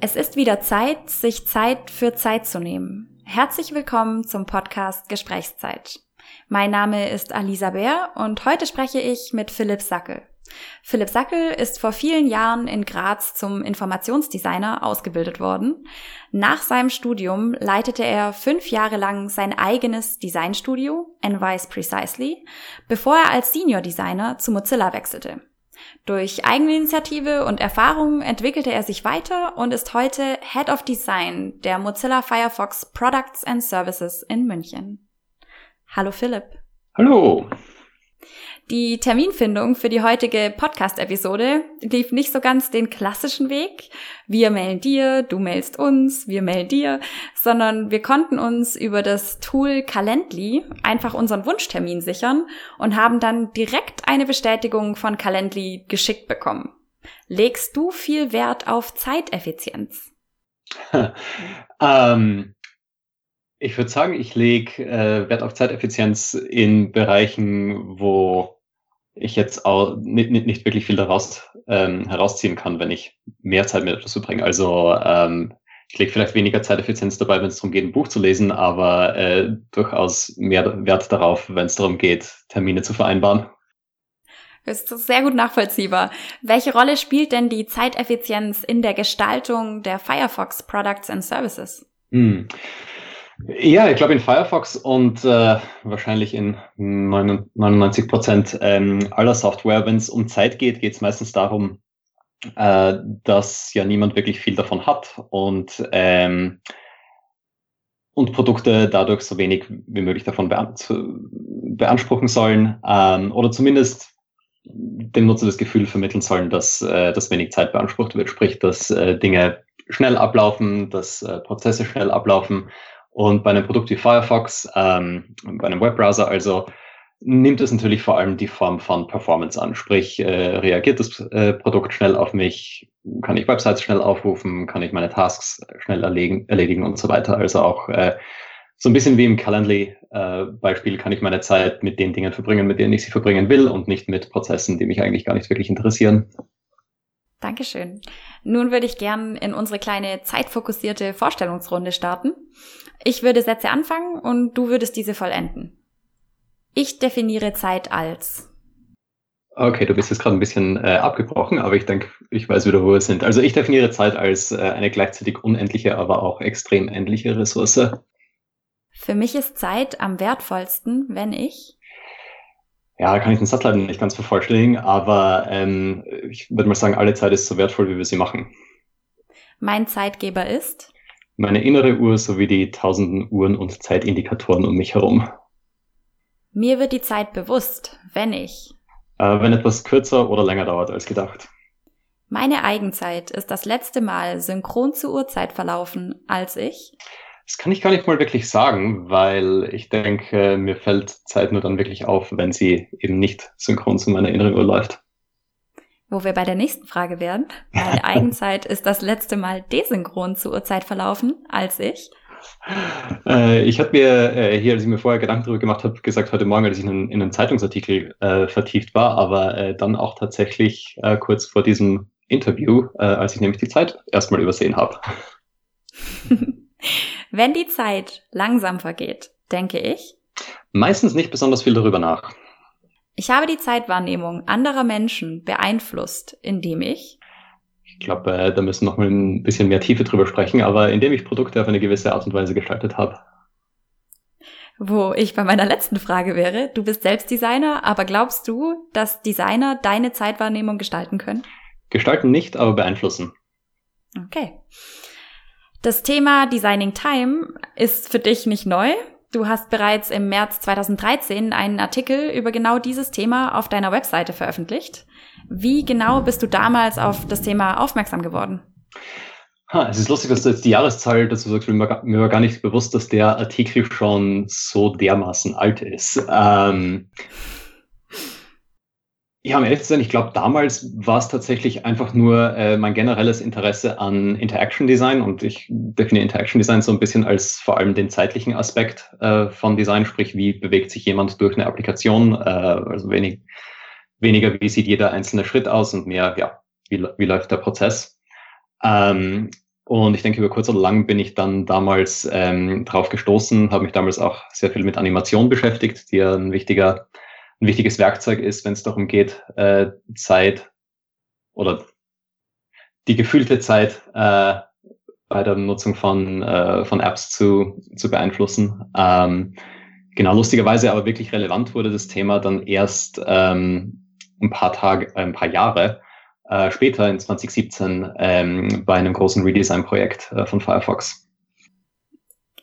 Es ist wieder Zeit, sich Zeit für Zeit zu nehmen. Herzlich willkommen zum Podcast Gesprächszeit. Mein Name ist Alisa Bär und heute spreche ich mit Philipp Sackel. Philipp Sackel ist vor vielen Jahren in Graz zum Informationsdesigner ausgebildet worden. Nach seinem Studium leitete er fünf Jahre lang sein eigenes Designstudio, Envice Precisely, bevor er als Senior Designer zu Mozilla wechselte. Durch Eigeninitiative und Erfahrung entwickelte er sich weiter und ist heute Head of Design der Mozilla Firefox Products and Services in München. Hallo Philipp. Hallo. Die Terminfindung für die heutige Podcast-Episode lief nicht so ganz den klassischen Weg. Wir mailen dir, du mailst uns, wir mailen dir, sondern wir konnten uns über das Tool Calendly einfach unseren Wunschtermin sichern und haben dann direkt eine Bestätigung von Calendly geschickt bekommen. Legst du viel Wert auf Zeiteffizienz? ähm, ich würde sagen, ich lege äh, Wert auf Zeiteffizienz in Bereichen, wo ich jetzt auch nicht, nicht, nicht wirklich viel daraus ähm, herausziehen kann, wenn ich mehr Zeit mit etwas verbringe. Also ähm, ich lege vielleicht weniger Zeiteffizienz dabei, wenn es darum geht, ein Buch zu lesen, aber äh, durchaus mehr Wert darauf, wenn es darum geht, Termine zu vereinbaren. Das ist sehr gut nachvollziehbar. Welche Rolle spielt denn die Zeiteffizienz in der Gestaltung der Firefox Products and Services? Hm. Ja, ich glaube in Firefox und äh, wahrscheinlich in 99 Prozent ähm, aller Software, wenn es um Zeit geht, geht es meistens darum, äh, dass ja niemand wirklich viel davon hat und ähm, und Produkte dadurch so wenig wie möglich davon beanspruchen sollen ähm, oder zumindest dem Nutzer das Gefühl vermitteln sollen, dass äh, das wenig Zeit beansprucht wird, sprich, dass äh, Dinge schnell ablaufen, dass äh, Prozesse schnell ablaufen und bei einem Produkt wie Firefox, ähm, bei einem Webbrowser also, nimmt es natürlich vor allem die Form von Performance an. Sprich, äh, reagiert das äh, Produkt schnell auf mich? Kann ich Websites schnell aufrufen? Kann ich meine Tasks schnell erledigen, erledigen und so weiter? Also auch äh, so ein bisschen wie im Calendly-Beispiel äh, kann ich meine Zeit mit den Dingen verbringen, mit denen ich sie verbringen will und nicht mit Prozessen, die mich eigentlich gar nicht wirklich interessieren. Dankeschön. Nun würde ich gern in unsere kleine zeitfokussierte Vorstellungsrunde starten. Ich würde Sätze anfangen und du würdest diese vollenden. Ich definiere Zeit als. Okay, du bist jetzt gerade ein bisschen äh, abgebrochen, aber ich denke, ich weiß wieder, wo wir sind. Also ich definiere Zeit als äh, eine gleichzeitig unendliche, aber auch extrem endliche Ressource. Für mich ist Zeit am wertvollsten, wenn ich. Ja, kann ich den Satz leider nicht ganz vervollständigen, aber ähm, ich würde mal sagen, alle Zeit ist so wertvoll, wie wir sie machen. Mein Zeitgeber ist? meine innere Uhr sowie die tausenden Uhren und Zeitindikatoren um mich herum. Mir wird die Zeit bewusst, wenn ich. Äh, wenn etwas kürzer oder länger dauert als gedacht. Meine Eigenzeit ist das letzte Mal synchron zur Uhrzeit verlaufen, als ich. Das kann ich gar nicht mal wirklich sagen, weil ich denke, mir fällt Zeit nur dann wirklich auf, wenn sie eben nicht synchron zu meiner inneren Uhr läuft wo wir bei der nächsten Frage wären. Meine Eigenzeit ist das letzte Mal desynchron zur Uhrzeit verlaufen als ich. Äh, ich hatte mir äh, hier, als ich mir vorher Gedanken darüber gemacht habe, gesagt heute Morgen, als ich in, in einen Zeitungsartikel äh, vertieft war, aber äh, dann auch tatsächlich äh, kurz vor diesem Interview, äh, als ich nämlich die Zeit erstmal übersehen habe. Wenn die Zeit langsam vergeht, denke ich. Meistens nicht besonders viel darüber nach. Ich habe die Zeitwahrnehmung anderer Menschen beeinflusst, indem ich ich glaube, äh, da müssen wir noch mal ein bisschen mehr Tiefe drüber sprechen, aber indem ich Produkte auf eine gewisse Art und Weise gestaltet habe. Wo ich bei meiner letzten Frage wäre, du bist selbst Designer, aber glaubst du, dass Designer deine Zeitwahrnehmung gestalten können? Gestalten nicht, aber beeinflussen. Okay. Das Thema Designing Time ist für dich nicht neu. Du hast bereits im März 2013 einen Artikel über genau dieses Thema auf deiner Webseite veröffentlicht. Wie genau bist du damals auf das Thema aufmerksam geworden? Es ist lustig, dass du jetzt die Jahreszahl dazu sagst. Mir war, mir war gar nicht bewusst, dass der Artikel schon so dermaßen alt ist. Ähm, Ja, um ehrlich zu sein, ich glaube, damals war es tatsächlich einfach nur äh, mein generelles Interesse an Interaction Design und ich definiere Interaction Design so ein bisschen als vor allem den zeitlichen Aspekt äh, von Design, sprich, wie bewegt sich jemand durch eine Applikation, äh, also wenig, weniger, wie sieht jeder einzelne Schritt aus und mehr, ja, wie, wie läuft der Prozess. Ähm, und ich denke, über kurz oder lang bin ich dann damals ähm, drauf gestoßen, habe mich damals auch sehr viel mit Animation beschäftigt, die ja ein wichtiger ein wichtiges Werkzeug ist, wenn es darum geht, äh, Zeit oder die gefühlte Zeit äh, bei der Nutzung von, äh, von Apps zu, zu beeinflussen. Ähm, genau, lustigerweise aber wirklich relevant wurde das Thema dann erst ähm, ein paar Tage, ein paar Jahre äh, später in 2017 ähm, bei einem großen Redesign-Projekt äh, von Firefox.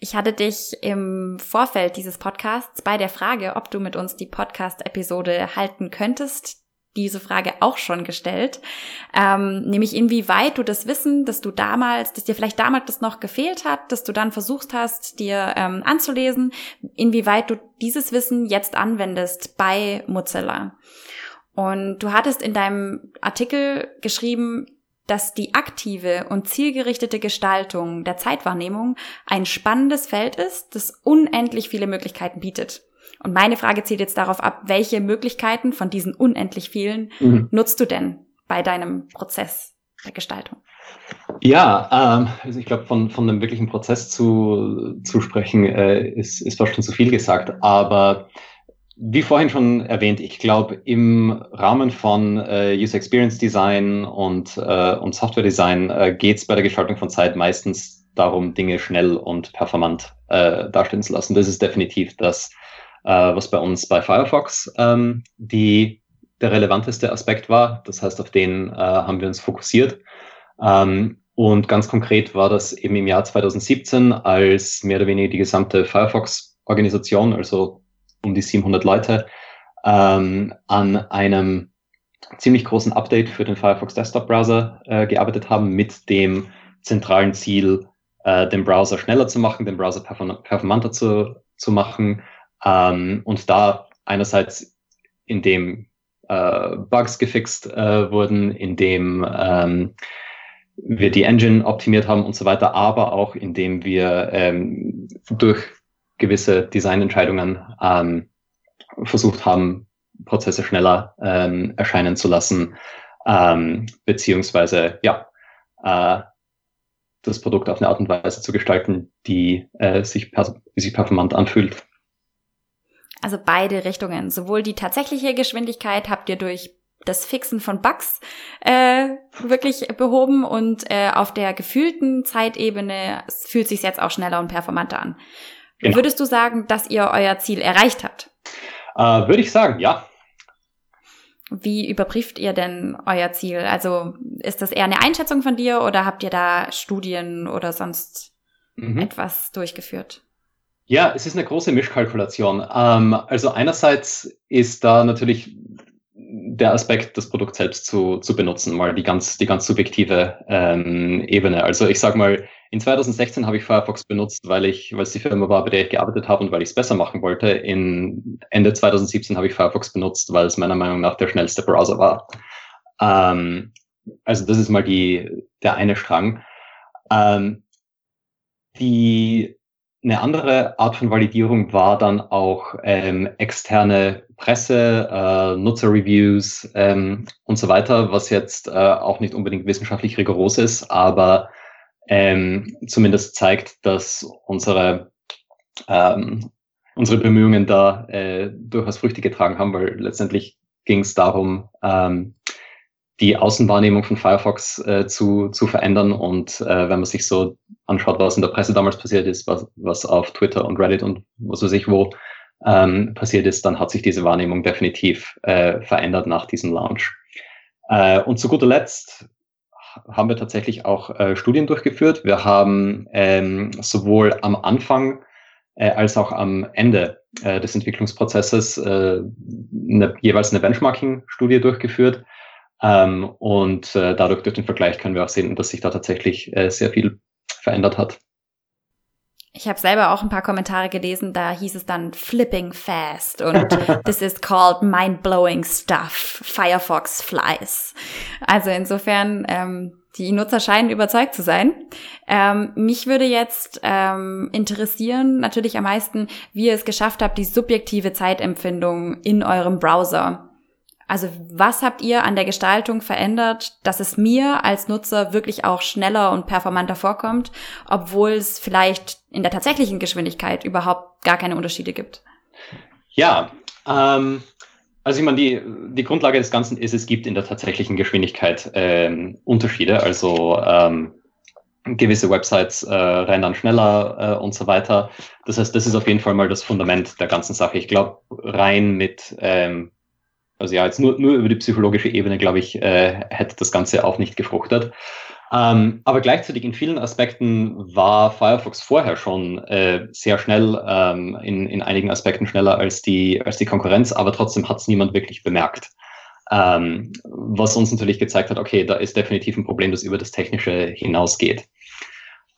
Ich hatte dich im Vorfeld dieses Podcasts bei der Frage, ob du mit uns die Podcast-Episode halten könntest, diese Frage auch schon gestellt, ähm, nämlich inwieweit du das Wissen, dass du damals, dass dir vielleicht damals das noch gefehlt hat, dass du dann versucht hast, dir ähm, anzulesen, inwieweit du dieses Wissen jetzt anwendest bei Mozilla. Und du hattest in deinem Artikel geschrieben, dass die aktive und zielgerichtete Gestaltung der Zeitwahrnehmung ein spannendes Feld ist, das unendlich viele Möglichkeiten bietet. Und meine Frage zielt jetzt darauf ab, welche Möglichkeiten von diesen unendlich vielen mhm. nutzt du denn bei deinem Prozess der Gestaltung? Ja, ähm, also ich glaube, von, von einem wirklichen Prozess zu, zu sprechen, äh, ist, ist fast schon zu viel gesagt. Aber wie vorhin schon erwähnt, ich glaube, im Rahmen von äh, User Experience Design und, äh, und Software Design äh, geht es bei der Gestaltung von Zeit meistens darum, Dinge schnell und performant äh, darstellen zu lassen. Das ist definitiv das, äh, was bei uns bei Firefox ähm, die, der relevanteste Aspekt war. Das heißt, auf den äh, haben wir uns fokussiert. Ähm, und ganz konkret war das eben im Jahr 2017, als mehr oder weniger die gesamte Firefox-Organisation, also um die 700 Leute ähm, an einem ziemlich großen Update für den Firefox Desktop Browser äh, gearbeitet haben mit dem zentralen Ziel, äh, den Browser schneller zu machen, den Browser perform performanter zu, zu machen ähm, und da einerseits in dem äh, Bugs gefixt äh, wurden, in dem ähm, wir die Engine optimiert haben und so weiter, aber auch indem wir ähm, durch gewisse Designentscheidungen ähm, versucht haben, Prozesse schneller ähm, erscheinen zu lassen, ähm, beziehungsweise ja, äh, das Produkt auf eine Art und Weise zu gestalten, die äh, sich, die sich performant anfühlt. Also beide Richtungen. Sowohl die tatsächliche Geschwindigkeit habt ihr durch das Fixen von Bugs äh, wirklich behoben und äh, auf der gefühlten Zeitebene fühlt sich jetzt auch schneller und performanter an. Genau. Würdest du sagen, dass ihr euer Ziel erreicht habt? Äh, würde ich sagen, ja. Wie überprüft ihr denn euer Ziel? Also ist das eher eine Einschätzung von dir oder habt ihr da Studien oder sonst mhm. etwas durchgeführt? Ja, es ist eine große Mischkalkulation. Ähm, also einerseits ist da natürlich der Aspekt, das Produkt selbst zu, zu benutzen, mal die ganz, die ganz subjektive ähm, Ebene. Also ich sage mal, in 2016 habe ich Firefox benutzt, weil ich, weil es die Firma war, bei der ich gearbeitet habe und weil ich es besser machen wollte. In Ende 2017 habe ich Firefox benutzt, weil es meiner Meinung nach der schnellste Browser war. Ähm, also das ist mal die, der eine Strang. Ähm, die eine andere Art von Validierung war dann auch ähm, externe Presse, äh, Nutzerreviews ähm, und so weiter, was jetzt äh, auch nicht unbedingt wissenschaftlich rigoros ist, aber ähm, zumindest zeigt, dass unsere, ähm, unsere Bemühungen da äh, durchaus Früchte getragen haben, weil letztendlich ging es darum, ähm, die Außenwahrnehmung von Firefox äh, zu, zu verändern. Und äh, wenn man sich so anschaut, was in der Presse damals passiert ist, was, was auf Twitter und Reddit und was weiß ich wo ähm, passiert ist, dann hat sich diese Wahrnehmung definitiv äh, verändert nach diesem Launch. Äh, und zu guter Letzt haben wir tatsächlich auch äh, Studien durchgeführt. Wir haben ähm, sowohl am Anfang äh, als auch am Ende äh, des Entwicklungsprozesses äh, eine, jeweils eine Benchmarking-Studie durchgeführt. Ähm, und äh, dadurch durch den Vergleich können wir auch sehen, dass sich da tatsächlich äh, sehr viel verändert hat. Ich habe selber auch ein paar Kommentare gelesen, da hieß es dann flipping fast und this is called mind-blowing stuff, Firefox flies. Also insofern, ähm, die Nutzer scheinen überzeugt zu sein. Ähm, mich würde jetzt ähm, interessieren, natürlich am meisten, wie ihr es geschafft habt, die subjektive Zeitempfindung in eurem Browser also was habt ihr an der Gestaltung verändert, dass es mir als Nutzer wirklich auch schneller und performanter vorkommt, obwohl es vielleicht in der tatsächlichen Geschwindigkeit überhaupt gar keine Unterschiede gibt? Ja, ähm, also ich meine, die, die Grundlage des Ganzen ist, es gibt in der tatsächlichen Geschwindigkeit ähm, Unterschiede. Also ähm, gewisse Websites äh, rendern schneller äh, und so weiter. Das heißt, das ist auf jeden Fall mal das Fundament der ganzen Sache. Ich glaube, rein mit ähm, also ja, jetzt nur, nur über die psychologische Ebene, glaube ich, äh, hätte das Ganze auch nicht gefruchtet. Ähm, aber gleichzeitig in vielen Aspekten war Firefox vorher schon äh, sehr schnell, ähm, in, in einigen Aspekten schneller als die, als die Konkurrenz, aber trotzdem hat es niemand wirklich bemerkt. Ähm, was uns natürlich gezeigt hat, okay, da ist definitiv ein Problem, das über das Technische hinausgeht.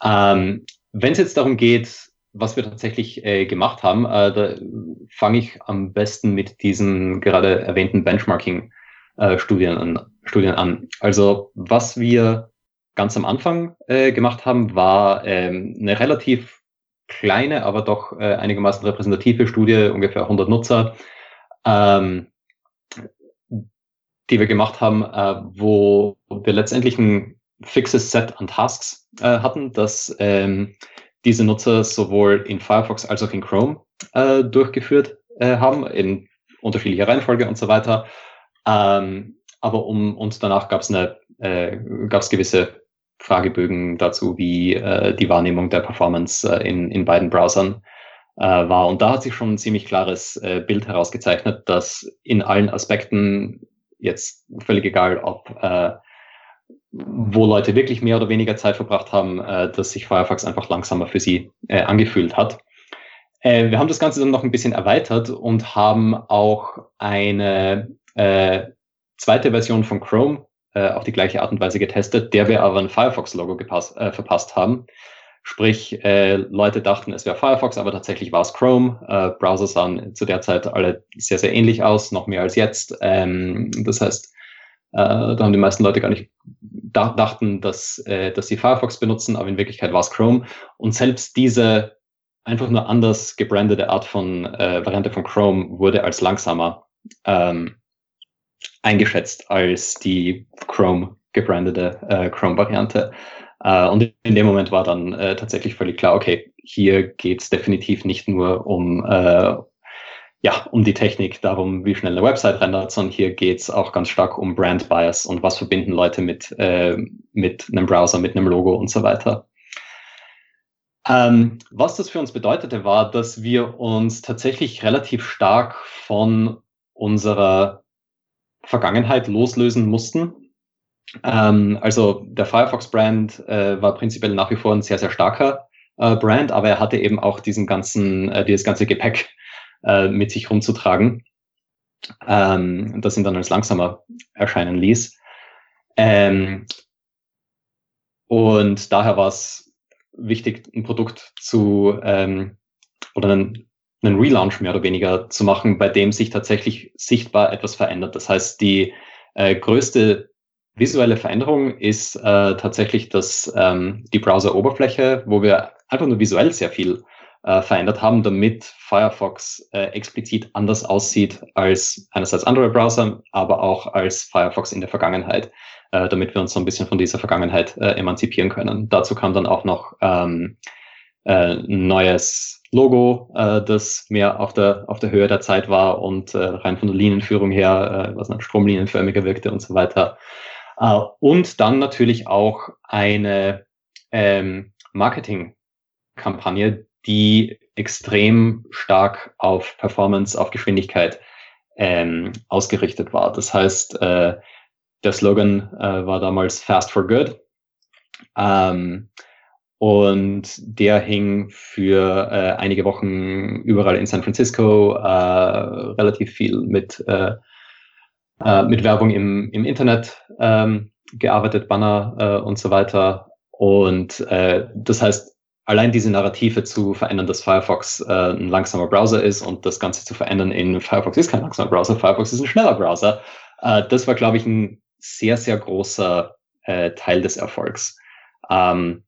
Ähm, Wenn es jetzt darum geht, was wir tatsächlich äh, gemacht haben, äh, da fange ich am besten mit diesen gerade erwähnten Benchmarking-Studien äh, an, Studien an. Also was wir ganz am Anfang äh, gemacht haben, war ähm, eine relativ kleine, aber doch äh, einigermaßen repräsentative Studie, ungefähr 100 Nutzer, ähm, die wir gemacht haben, äh, wo wir letztendlich ein fixes Set an Tasks äh, hatten, das ähm, diese Nutzer sowohl in Firefox als auch in Chrome äh, durchgeführt äh, haben, in unterschiedlicher Reihenfolge und so weiter. Ähm, aber um und danach gab es eine äh, gab es gewisse Fragebögen dazu, wie äh, die Wahrnehmung der Performance äh, in, in beiden Browsern äh, war. Und da hat sich schon ein ziemlich klares äh, Bild herausgezeichnet, dass in allen Aspekten jetzt völlig egal, ob äh, wo Leute wirklich mehr oder weniger Zeit verbracht haben, äh, dass sich Firefox einfach langsamer für sie äh, angefühlt hat. Äh, wir haben das Ganze dann noch ein bisschen erweitert und haben auch eine äh, zweite Version von Chrome äh, auf die gleiche Art und Weise getestet, der wir aber ein Firefox-Logo äh, verpasst haben. Sprich, äh, Leute dachten, es wäre Firefox, aber tatsächlich war es Chrome. Äh, Browser sahen zu der Zeit alle sehr, sehr ähnlich aus, noch mehr als jetzt. Ähm, das heißt, äh, da haben die meisten Leute gar nicht dachten, dass, äh, dass sie Firefox benutzen, aber in Wirklichkeit war es Chrome. Und selbst diese einfach nur anders gebrandete Art von äh, Variante von Chrome wurde als langsamer ähm, eingeschätzt als die Chrome gebrandete äh, Chrome-Variante. Äh, und in dem Moment war dann äh, tatsächlich völlig klar, okay, hier geht es definitiv nicht nur um, äh, ja, um die Technik, darum, wie schnell eine Website rendert, sondern hier geht's auch ganz stark um Brand Bias und was verbinden Leute mit, äh, mit einem Browser, mit einem Logo und so weiter. Ähm, was das für uns bedeutete, war, dass wir uns tatsächlich relativ stark von unserer Vergangenheit loslösen mussten. Ähm, also der Firefox-Brand äh, war prinzipiell nach wie vor ein sehr, sehr starker äh, Brand, aber er hatte eben auch diesen ganzen, äh, dieses ganze Gepäck äh, mit sich rumzutragen, ähm, das ihn dann als langsamer erscheinen ließ. Ähm, und daher war es wichtig, ein Produkt zu ähm, oder einen, einen Relaunch mehr oder weniger zu machen, bei dem sich tatsächlich sichtbar etwas verändert. Das heißt, die äh, größte visuelle Veränderung ist äh, tatsächlich dass ähm, die Browser-Oberfläche, wo wir einfach nur visuell sehr viel äh, verändert haben, damit Firefox äh, explizit anders aussieht als einerseits andere Browser, aber auch als Firefox in der Vergangenheit, äh, damit wir uns so ein bisschen von dieser Vergangenheit äh, emanzipieren können. Dazu kam dann auch noch ähm, äh, ein neues Logo, äh, das mehr auf der, auf der Höhe der Zeit war und äh, rein von der Linienführung her, äh, was dann stromlinienförmiger wirkte und so weiter. Äh, und dann natürlich auch eine ähm, Marketing-Kampagne, die extrem stark auf Performance, auf Geschwindigkeit ähm, ausgerichtet war. Das heißt, äh, der Slogan äh, war damals Fast for Good. Ähm, und der hing für äh, einige Wochen überall in San Francisco äh, relativ viel mit, äh, äh, mit Werbung im, im Internet ähm, gearbeitet, Banner äh, und so weiter. Und äh, das heißt, allein diese Narrative zu verändern, dass Firefox äh, ein langsamer Browser ist und das Ganze zu verändern in Firefox ist kein langsamer Browser, Firefox ist ein schneller Browser, äh, das war, glaube ich, ein sehr, sehr großer äh, Teil des Erfolgs. Ähm,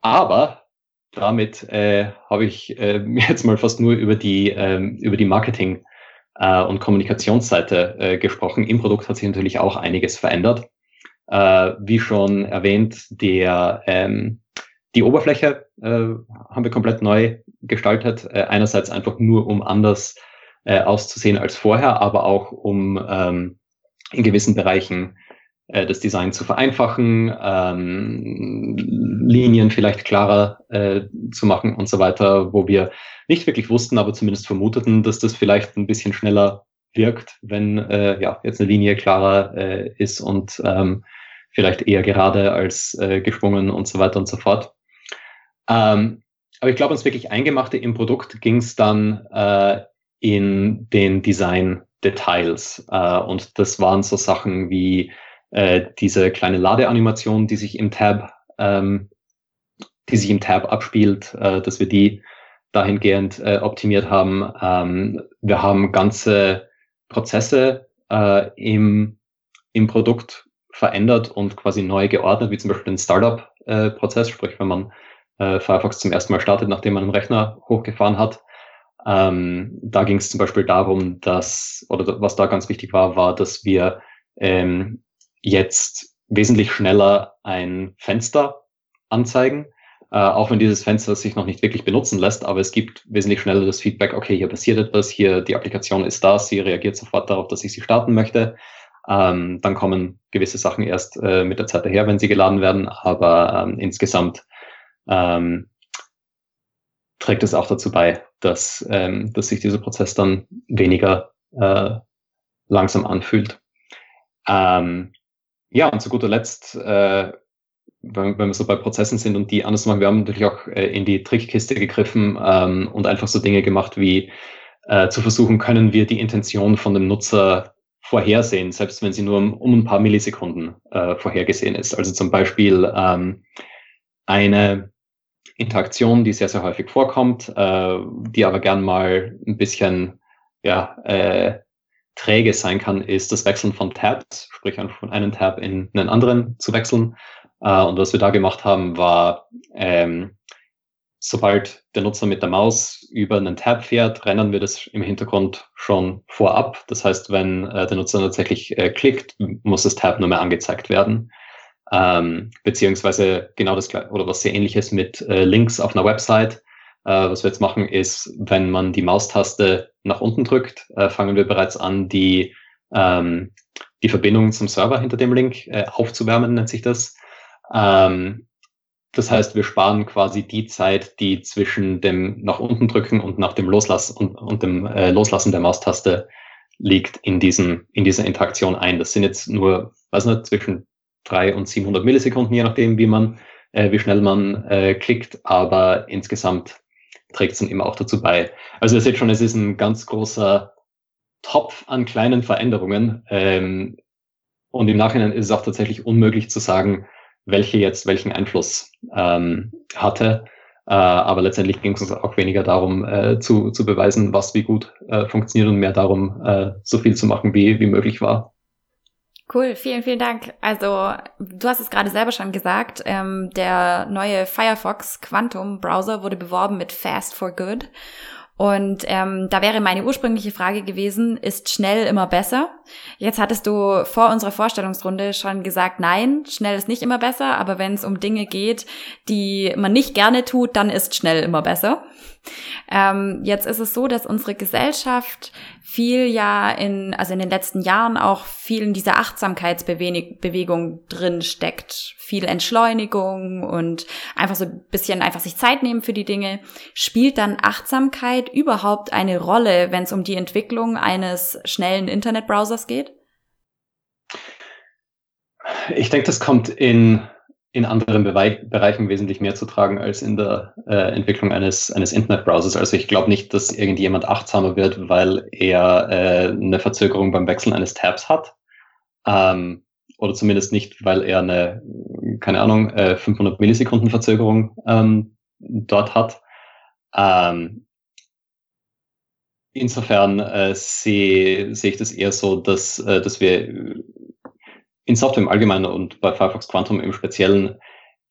aber damit äh, habe ich äh, jetzt mal fast nur über die, ähm, über die Marketing- äh, und Kommunikationsseite äh, gesprochen. Im Produkt hat sich natürlich auch einiges verändert. Äh, wie schon erwähnt, der, ähm, die Oberfläche äh, haben wir komplett neu gestaltet. Äh, einerseits einfach nur, um anders äh, auszusehen als vorher, aber auch um ähm, in gewissen Bereichen äh, das Design zu vereinfachen, ähm, Linien vielleicht klarer äh, zu machen und so weiter, wo wir nicht wirklich wussten, aber zumindest vermuteten, dass das vielleicht ein bisschen schneller wirkt, wenn äh, ja jetzt eine Linie klarer äh, ist und ähm, vielleicht eher gerade als äh, geschwungen und so weiter und so fort. Ähm, aber ich glaube, uns wirklich Eingemachte im Produkt ging es dann äh, in den Design-Details. Äh, und das waren so Sachen wie äh, diese kleine Ladeanimation, die sich im Tab, ähm, die sich im Tab abspielt, äh, dass wir die dahingehend äh, optimiert haben. Ähm, wir haben ganze Prozesse äh, im, im Produkt verändert und quasi neu geordnet, wie zum Beispiel den Startup-Prozess, äh, sprich, wenn man äh, Firefox zum ersten Mal startet, nachdem man einen Rechner hochgefahren hat. Ähm, da ging es zum Beispiel darum, dass, oder was da ganz wichtig war, war, dass wir ähm, jetzt wesentlich schneller ein Fenster anzeigen, äh, auch wenn dieses Fenster sich noch nicht wirklich benutzen lässt, aber es gibt wesentlich schneller das Feedback, okay, hier passiert etwas, hier die Applikation ist da, sie reagiert sofort darauf, dass ich sie starten möchte. Ähm, dann kommen gewisse Sachen erst äh, mit der Zeit daher, wenn sie geladen werden, aber ähm, insgesamt ähm, trägt es auch dazu bei, dass, ähm, dass sich dieser Prozess dann weniger äh, langsam anfühlt. Ähm, ja, und zu guter Letzt, äh, wenn, wenn wir so bei Prozessen sind und die anders machen, wir haben natürlich auch äh, in die Trickkiste gegriffen ähm, und einfach so Dinge gemacht wie äh, zu versuchen, können wir die Intention von dem Nutzer vorhersehen, selbst wenn sie nur um, um ein paar Millisekunden äh, vorhergesehen ist. Also zum Beispiel ähm, eine Interaktion, die sehr, sehr häufig vorkommt, äh, die aber gern mal ein bisschen ja, äh, träge sein kann, ist das Wechseln von Tabs, sprich von einem Tab in einen anderen zu wechseln. Äh, und was wir da gemacht haben, war, ähm, sobald der Nutzer mit der Maus über einen Tab fährt, rennen wir das im Hintergrund schon vorab. Das heißt, wenn äh, der Nutzer tatsächlich äh, klickt, muss das Tab nur mehr angezeigt werden. Ähm, beziehungsweise genau das oder was sehr ähnliches mit äh, Links auf einer Website. Äh, was wir jetzt machen, ist, wenn man die Maustaste nach unten drückt, äh, fangen wir bereits an, die, ähm, die Verbindung zum Server hinter dem Link äh, aufzuwärmen, nennt sich das. Ähm, das heißt, wir sparen quasi die Zeit, die zwischen dem nach unten drücken und nach dem Loslassen und, und dem äh, Loslassen der Maustaste liegt in diesen, in dieser Interaktion ein. Das sind jetzt nur, weiß nicht, zwischen drei und 700 Millisekunden, je nachdem, wie man, äh, wie schnell man äh, klickt. Aber insgesamt trägt es dann immer auch dazu bei. Also ihr seht schon, es ist ein ganz großer Topf an kleinen Veränderungen. Ähm, und im Nachhinein ist es auch tatsächlich unmöglich zu sagen, welche jetzt welchen Einfluss ähm, hatte. Äh, aber letztendlich ging es uns auch weniger darum, äh, zu, zu beweisen, was wie gut äh, funktioniert und mehr darum, äh, so viel zu machen, wie, wie möglich war. Cool, vielen, vielen Dank. Also du hast es gerade selber schon gesagt, ähm, der neue Firefox Quantum Browser wurde beworben mit Fast for Good. Und ähm, da wäre meine ursprüngliche Frage gewesen, ist schnell immer besser? Jetzt hattest du vor unserer Vorstellungsrunde schon gesagt, nein, schnell ist nicht immer besser, aber wenn es um Dinge geht, die man nicht gerne tut, dann ist schnell immer besser. Ähm, jetzt ist es so, dass unsere Gesellschaft viel ja in, also in den letzten Jahren auch viel in dieser Achtsamkeitsbewegung drin steckt. Viel Entschleunigung und einfach so ein bisschen einfach sich Zeit nehmen für die Dinge. Spielt dann Achtsamkeit überhaupt eine Rolle, wenn es um die Entwicklung eines schnellen Internetbrowsers geht? Ich denke, das kommt in in anderen Bereichen wesentlich mehr zu tragen als in der äh, Entwicklung eines, eines Internetbrowsers. Also ich glaube nicht, dass irgendjemand achtsamer wird, weil er äh, eine Verzögerung beim Wechseln eines Tabs hat. Ähm, oder zumindest nicht, weil er eine, keine Ahnung, äh, 500 Millisekunden Verzögerung ähm, dort hat. Ähm, insofern äh, sehe seh ich das eher so, dass, äh, dass wir in Software im Allgemeinen und bei Firefox Quantum im Speziellen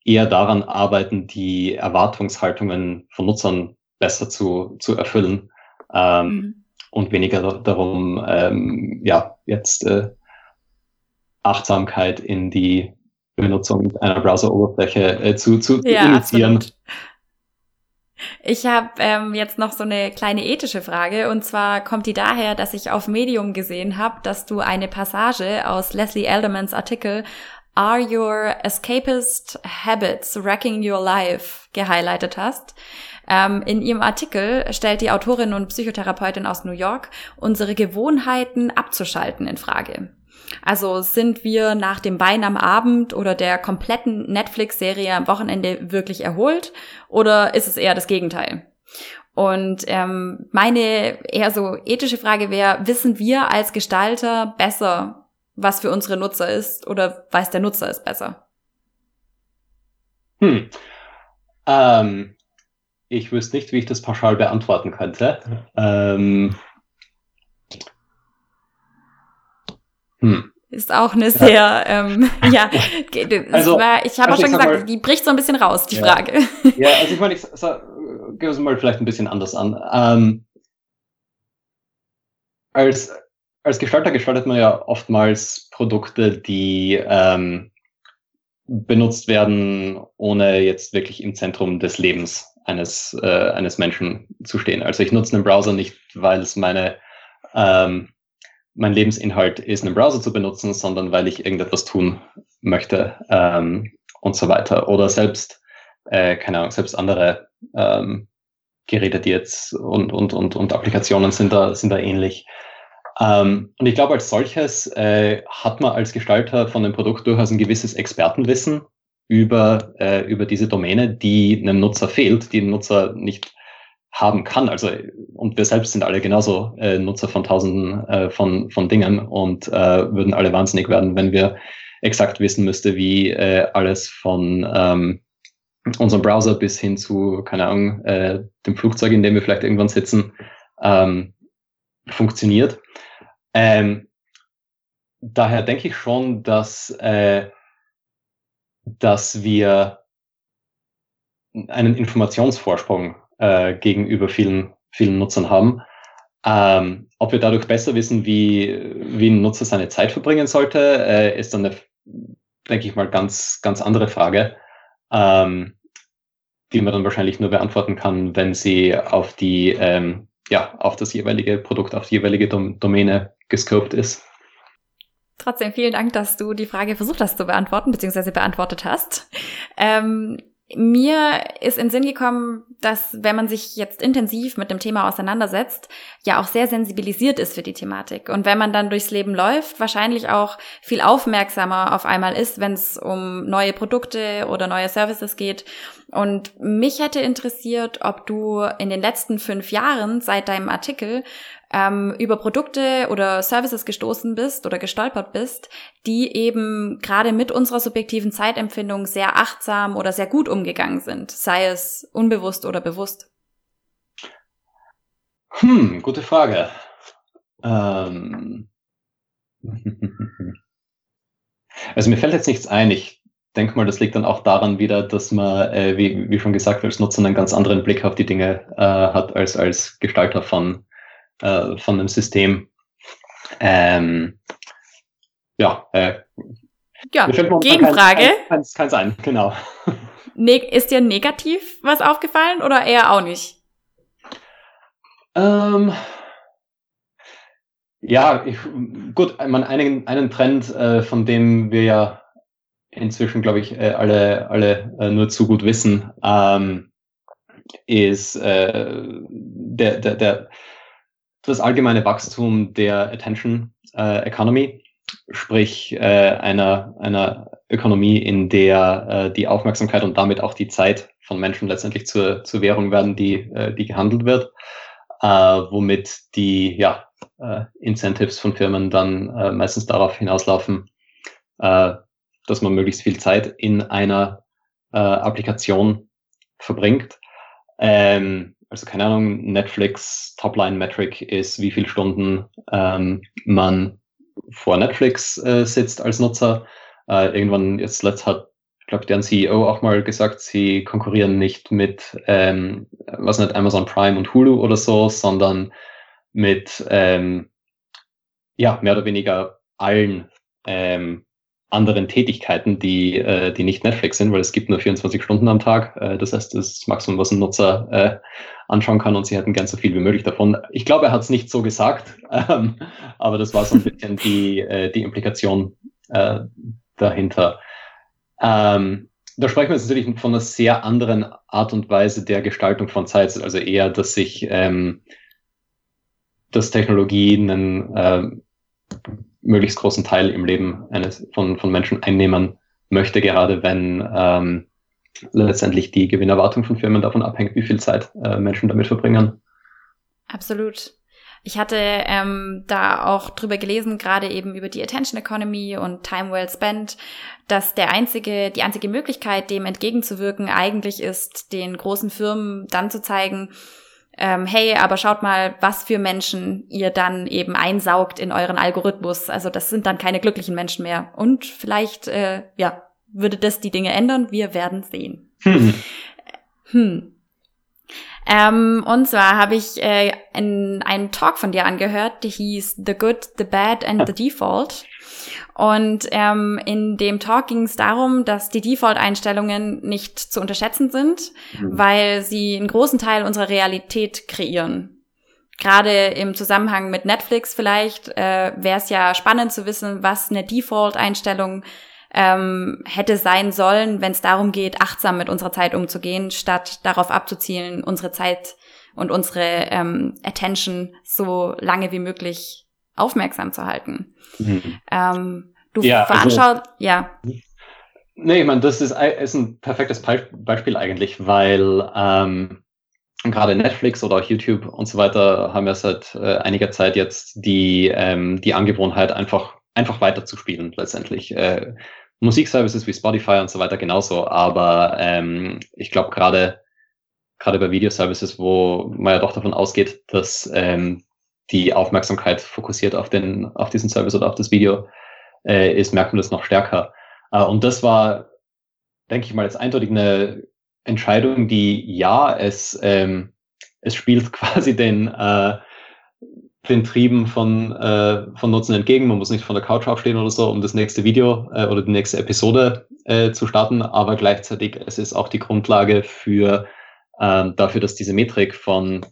eher daran arbeiten, die Erwartungshaltungen von Nutzern besser zu, zu erfüllen ähm, mhm. und weniger darum, ähm, ja, jetzt äh, Achtsamkeit in die Benutzung einer Browser-Oberfläche äh, zu, zu ja, initiieren. Absolut. Ich habe ähm, jetzt noch so eine kleine ethische Frage und zwar kommt die daher, dass ich auf Medium gesehen habe, dass du eine Passage aus Leslie Eldermans Artikel Are Your Escapist Habits Wrecking Your Life gehighlightet hast. Ähm, in ihrem Artikel stellt die Autorin und Psychotherapeutin aus New York unsere Gewohnheiten abzuschalten in Frage. Also sind wir nach dem Wein am Abend oder der kompletten Netflix-Serie am Wochenende wirklich erholt oder ist es eher das Gegenteil? Und ähm, meine eher so ethische Frage wäre, wissen wir als Gestalter besser, was für unsere Nutzer ist oder weiß der Nutzer es besser? Hm. Ähm, ich wüsste nicht, wie ich das pauschal beantworten könnte. Ähm, hm. Ist auch eine sehr, ähm, ja, also, war, ich habe auch schon gesagt, mal, die bricht so ein bisschen raus, die ja. Frage. Ja, also ich meine, ich gehe es mal vielleicht ein bisschen anders an. Ähm, als, als Gestalter gestaltet man ja oftmals Produkte, die ähm, benutzt werden, ohne jetzt wirklich im Zentrum des Lebens eines, äh, eines Menschen zu stehen. Also ich nutze einen Browser nicht, weil es meine ähm, mein Lebensinhalt ist, einen Browser zu benutzen, sondern weil ich irgendetwas tun möchte ähm, und so weiter. Oder selbst, äh, keine Ahnung, selbst andere ähm, Geräte, die jetzt und, und, und, und Applikationen sind da, sind da ähnlich. Ähm, und ich glaube, als solches äh, hat man als Gestalter von dem Produkt durchaus ein gewisses Expertenwissen über, äh, über diese Domäne, die einem Nutzer fehlt, die ein Nutzer nicht haben kann. Also und wir selbst sind alle genauso äh, Nutzer von Tausenden äh, von, von Dingen und äh, würden alle wahnsinnig werden, wenn wir exakt wissen müsste, wie äh, alles von ähm, unserem Browser bis hin zu, keine Ahnung, äh, dem Flugzeug, in dem wir vielleicht irgendwann sitzen, ähm, funktioniert. Ähm, daher denke ich schon, dass, äh, dass wir einen Informationsvorsprung äh, gegenüber vielen, vielen Nutzern haben. Ähm, ob wir dadurch besser wissen, wie, wie ein Nutzer seine Zeit verbringen sollte, äh, ist dann eine, denke ich mal, ganz, ganz andere Frage, ähm, die man dann wahrscheinlich nur beantworten kann, wenn sie auf die, ähm, ja, auf das jeweilige Produkt, auf die jeweilige Dom Domäne gescoped ist. Trotzdem vielen Dank, dass du die Frage versucht hast zu beantworten, beziehungsweise beantwortet hast. Ähm, mir ist in Sinn gekommen, dass wenn man sich jetzt intensiv mit dem Thema auseinandersetzt, ja auch sehr sensibilisiert ist für die Thematik. Und wenn man dann durchs Leben läuft, wahrscheinlich auch viel aufmerksamer auf einmal ist, wenn es um neue Produkte oder neue Services geht. Und mich hätte interessiert, ob du in den letzten fünf Jahren seit deinem Artikel ähm, über Produkte oder Services gestoßen bist oder gestolpert bist, die eben gerade mit unserer subjektiven Zeitempfindung sehr achtsam oder sehr gut umgegangen sind, sei es unbewusst oder bewusst? Hm, gute Frage. Ähm also mir fällt jetzt nichts ein. Ich denke mal, das liegt dann auch daran wieder, dass man, äh, wie, wie schon gesagt, als Nutzer einen ganz anderen Blick auf die Dinge äh, hat als als Gestalter von äh, von dem System. Ähm, ja, äh, ja Gegenfrage. Kann es sein, genau. Ne ist dir negativ was aufgefallen oder eher auch nicht? Ähm, ja, ich, gut, man, einen, einen Trend, äh, von dem wir ja inzwischen, glaube ich, äh, alle, alle äh, nur zu gut wissen, ähm, ist äh, der, der, der das allgemeine Wachstum der Attention äh, Economy, sprich äh, einer, einer Ökonomie, in der äh, die Aufmerksamkeit und damit auch die Zeit von Menschen letztendlich zur, zur Währung werden, die, äh, die gehandelt wird, äh, womit die ja, äh, Incentives von Firmen dann äh, meistens darauf hinauslaufen, äh, dass man möglichst viel Zeit in einer äh, Applikation verbringt. Ähm, also keine Ahnung, Netflix Topline-Metric ist, wie viele Stunden ähm, man vor Netflix äh, sitzt als Nutzer. Äh, irgendwann jetzt letzt hat, glaube deren CEO auch mal gesagt, sie konkurrieren nicht mit, ähm, was nicht Amazon Prime und Hulu oder so, sondern mit ähm, ja mehr oder weniger allen ähm, anderen Tätigkeiten, die, äh, die nicht Netflix sind, weil es gibt nur 24 Stunden am Tag. Äh, das heißt, das Maximum, was ein Nutzer äh, anschauen kann und sie hätten gern so viel wie möglich davon. Ich glaube, er hat es nicht so gesagt, ähm, aber das war so ein bisschen die, äh, die Implikation äh, dahinter. Ähm, da sprechen wir jetzt natürlich von einer sehr anderen Art und Weise der Gestaltung von Zeit, also eher, dass sich ähm, dass Technologie einen äh, möglichst großen Teil im Leben eines von, von Menschen einnehmen möchte, gerade wenn ähm, letztendlich die Gewinnerwartung von Firmen davon abhängt, wie viel Zeit äh, Menschen damit verbringen. Absolut. Ich hatte ähm, da auch drüber gelesen, gerade eben über die Attention Economy und Time Well Spent, dass der einzige, die einzige Möglichkeit, dem entgegenzuwirken, eigentlich ist, den großen Firmen dann zu zeigen, ähm, hey, aber schaut mal, was für Menschen ihr dann eben einsaugt in euren Algorithmus. Also das sind dann keine glücklichen Menschen mehr. Und vielleicht, äh, ja, würde das die Dinge ändern. Wir werden sehen. Hm. hm. Ähm, und zwar habe ich äh, in einen Talk von dir angehört, der hieß The Good, The Bad and The Default. Und ähm, in dem Talk ging es darum, dass die Default-Einstellungen nicht zu unterschätzen sind, mhm. weil sie einen großen Teil unserer Realität kreieren. Gerade im Zusammenhang mit Netflix vielleicht äh, wäre es ja spannend zu wissen, was eine Default-Einstellung ähm, hätte sein sollen, wenn es darum geht, achtsam mit unserer Zeit umzugehen, statt darauf abzuzielen, unsere Zeit und unsere ähm, Attention so lange wie möglich aufmerksam zu halten. Mhm. Ähm, du ja, veranschaust, also, ja. Nee, ich meine, das ist, ist ein perfektes Beispiel eigentlich, weil ähm, gerade Netflix oder auch YouTube und so weiter haben ja seit äh, einiger Zeit jetzt die, ähm, die Angewohnheit, einfach, einfach weiterzuspielen letztendlich. Äh, Musikservices wie Spotify und so weiter genauso, aber ähm, ich glaube gerade gerade bei Videoservices, wo man ja doch davon ausgeht, dass ähm, die Aufmerksamkeit fokussiert auf den, auf diesen Service oder auf das Video äh, ist, merkt man das noch stärker. Äh, und das war, denke ich mal, jetzt eindeutig eine Entscheidung, die ja, es, ähm, es spielt quasi den, äh, den Trieben von, äh, von Nutzen entgegen. Man muss nicht von der Couch aufstehen oder so, um das nächste Video äh, oder die nächste Episode äh, zu starten, aber gleichzeitig es ist auch die Grundlage für äh, dafür, dass diese Metrik von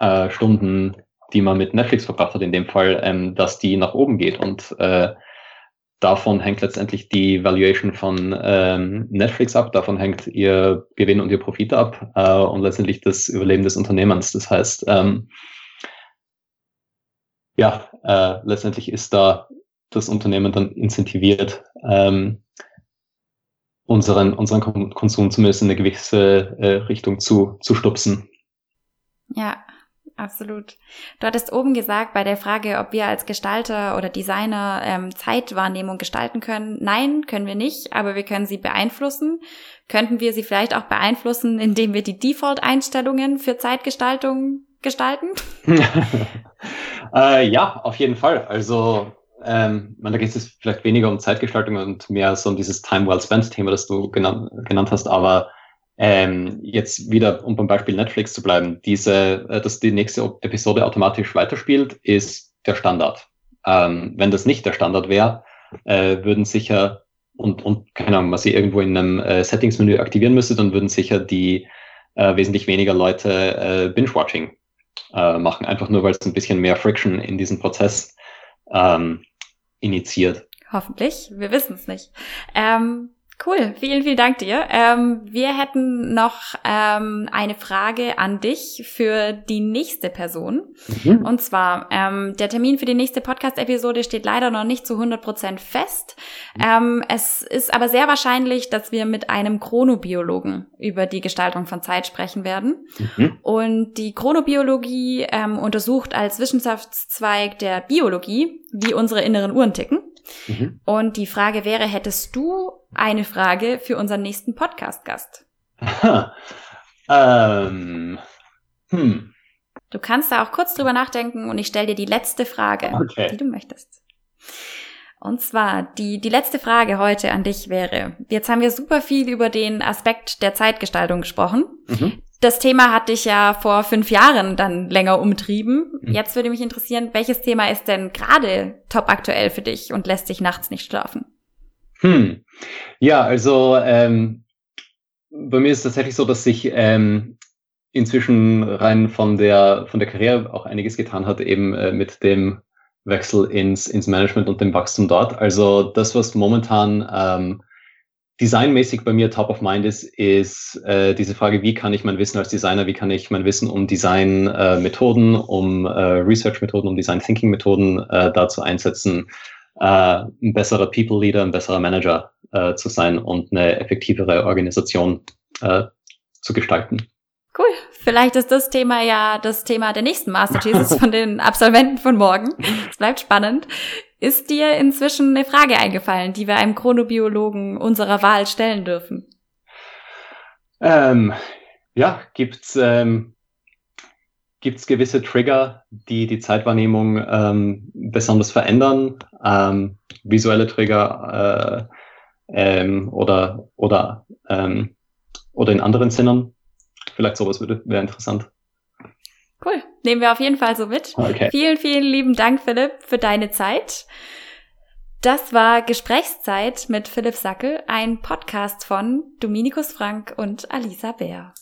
äh, Stunden, die man mit Netflix verbracht hat, in dem Fall, ähm, dass die nach oben geht. Und äh, davon hängt letztendlich die Valuation von ähm, Netflix ab, davon hängt ihr Gewinn und ihr Profit ab äh, und letztendlich das Überleben des Unternehmens. Das heißt, ähm, ja, äh, letztendlich ist da das Unternehmen dann incentiviert, ähm, unseren, unseren Konsum zumindest in eine gewisse äh, Richtung zu, zu stupsen. Ja, absolut. Du hattest oben gesagt bei der Frage, ob wir als Gestalter oder Designer ähm, Zeitwahrnehmung gestalten können. Nein, können wir nicht, aber wir können sie beeinflussen. Könnten wir sie vielleicht auch beeinflussen, indem wir die Default-Einstellungen für Zeitgestaltung gestalten? äh, ja, auf jeden Fall. Also ähm, da geht es vielleicht weniger um Zeitgestaltung und mehr so um dieses Time Well Spent Thema, das du genannt, genannt hast, aber ähm, jetzt wieder, um beim Beispiel Netflix zu bleiben, diese, äh, dass die nächste Episode automatisch weiterspielt, ist der Standard. Ähm, wenn das nicht der Standard wäre, äh, würden sicher und, und keine Ahnung, was sie irgendwo in einem äh, Settings-Menü aktivieren müsste, dann würden sicher die äh, wesentlich weniger Leute äh, Binge-Watching äh, machen, einfach nur, weil es ein bisschen mehr Friction in diesem Prozess ähm, initiiert. Hoffentlich, wir wissen es nicht. Ähm, Cool, vielen, vielen Dank dir. Ähm, wir hätten noch ähm, eine Frage an dich für die nächste Person. Mhm. Und zwar, ähm, der Termin für die nächste Podcast-Episode steht leider noch nicht zu 100 Prozent fest. Mhm. es ist aber sehr wahrscheinlich, dass wir mit einem Chronobiologen über die Gestaltung von Zeit sprechen werden. Mhm. Und die Chronobiologie ähm, untersucht als Wissenschaftszweig der Biologie, wie unsere inneren Uhren ticken. Mhm. Und die Frage wäre, hättest du eine Frage für unseren nächsten Podcast-Gast? ähm, hm. Du kannst da auch kurz drüber nachdenken und ich stelle dir die letzte Frage, okay. die du möchtest. Und zwar, die, die letzte Frage heute an dich wäre, jetzt haben wir super viel über den Aspekt der Zeitgestaltung gesprochen. Mhm. Das Thema hat dich ja vor fünf Jahren dann länger umtrieben. Mhm. Jetzt würde mich interessieren, welches Thema ist denn gerade top aktuell für dich und lässt dich nachts nicht schlafen? Hm. Ja, also ähm, bei mir ist es tatsächlich so, dass sich ähm, inzwischen rein von der von der Karriere auch einiges getan hat, eben äh, mit dem Wechsel ins, ins Management und dem Wachstum dort. Also das, was momentan ähm, designmäßig bei mir top of mind ist, ist äh, diese Frage, wie kann ich mein Wissen als Designer, wie kann ich mein Wissen um Design-Methoden, äh, um äh, Research-Methoden, um Design-Thinking-Methoden äh, dazu einsetzen, äh, ein besserer People-Leader, ein besserer Manager äh, zu sein und eine effektivere Organisation äh, zu gestalten. Cool. Vielleicht ist das Thema ja das Thema der nächsten Master Thesis von den Absolventen von morgen. Es bleibt spannend. Ist dir inzwischen eine Frage eingefallen, die wir einem Chronobiologen unserer Wahl stellen dürfen? Ähm, ja, gibt's ähm, gibt's gewisse Trigger, die die Zeitwahrnehmung ähm, besonders verändern? Ähm, visuelle Trigger äh, ähm, oder oder ähm, oder in anderen Sinnen? Vielleicht sowas würde, wäre interessant. Cool. Nehmen wir auf jeden Fall so mit. Okay. Vielen, vielen lieben Dank, Philipp, für deine Zeit. Das war Gesprächszeit mit Philipp Sackel, ein Podcast von Dominikus Frank und Alisa Bär.